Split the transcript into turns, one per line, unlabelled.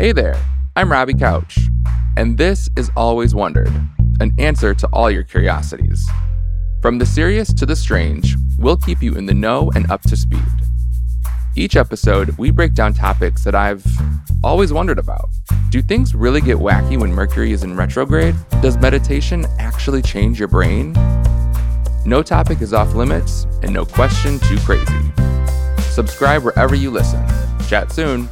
Hey there, I'm Robbie Couch, and this is Always Wondered, an answer to all your curiosities. From the serious to the strange, we'll keep you in the know and up to speed. Each episode, we break down topics that I've always wondered about. Do things really get wacky when Mercury is in retrograde? Does meditation actually change your brain? No topic is off limits, and no question too crazy. Subscribe wherever you listen. Chat soon.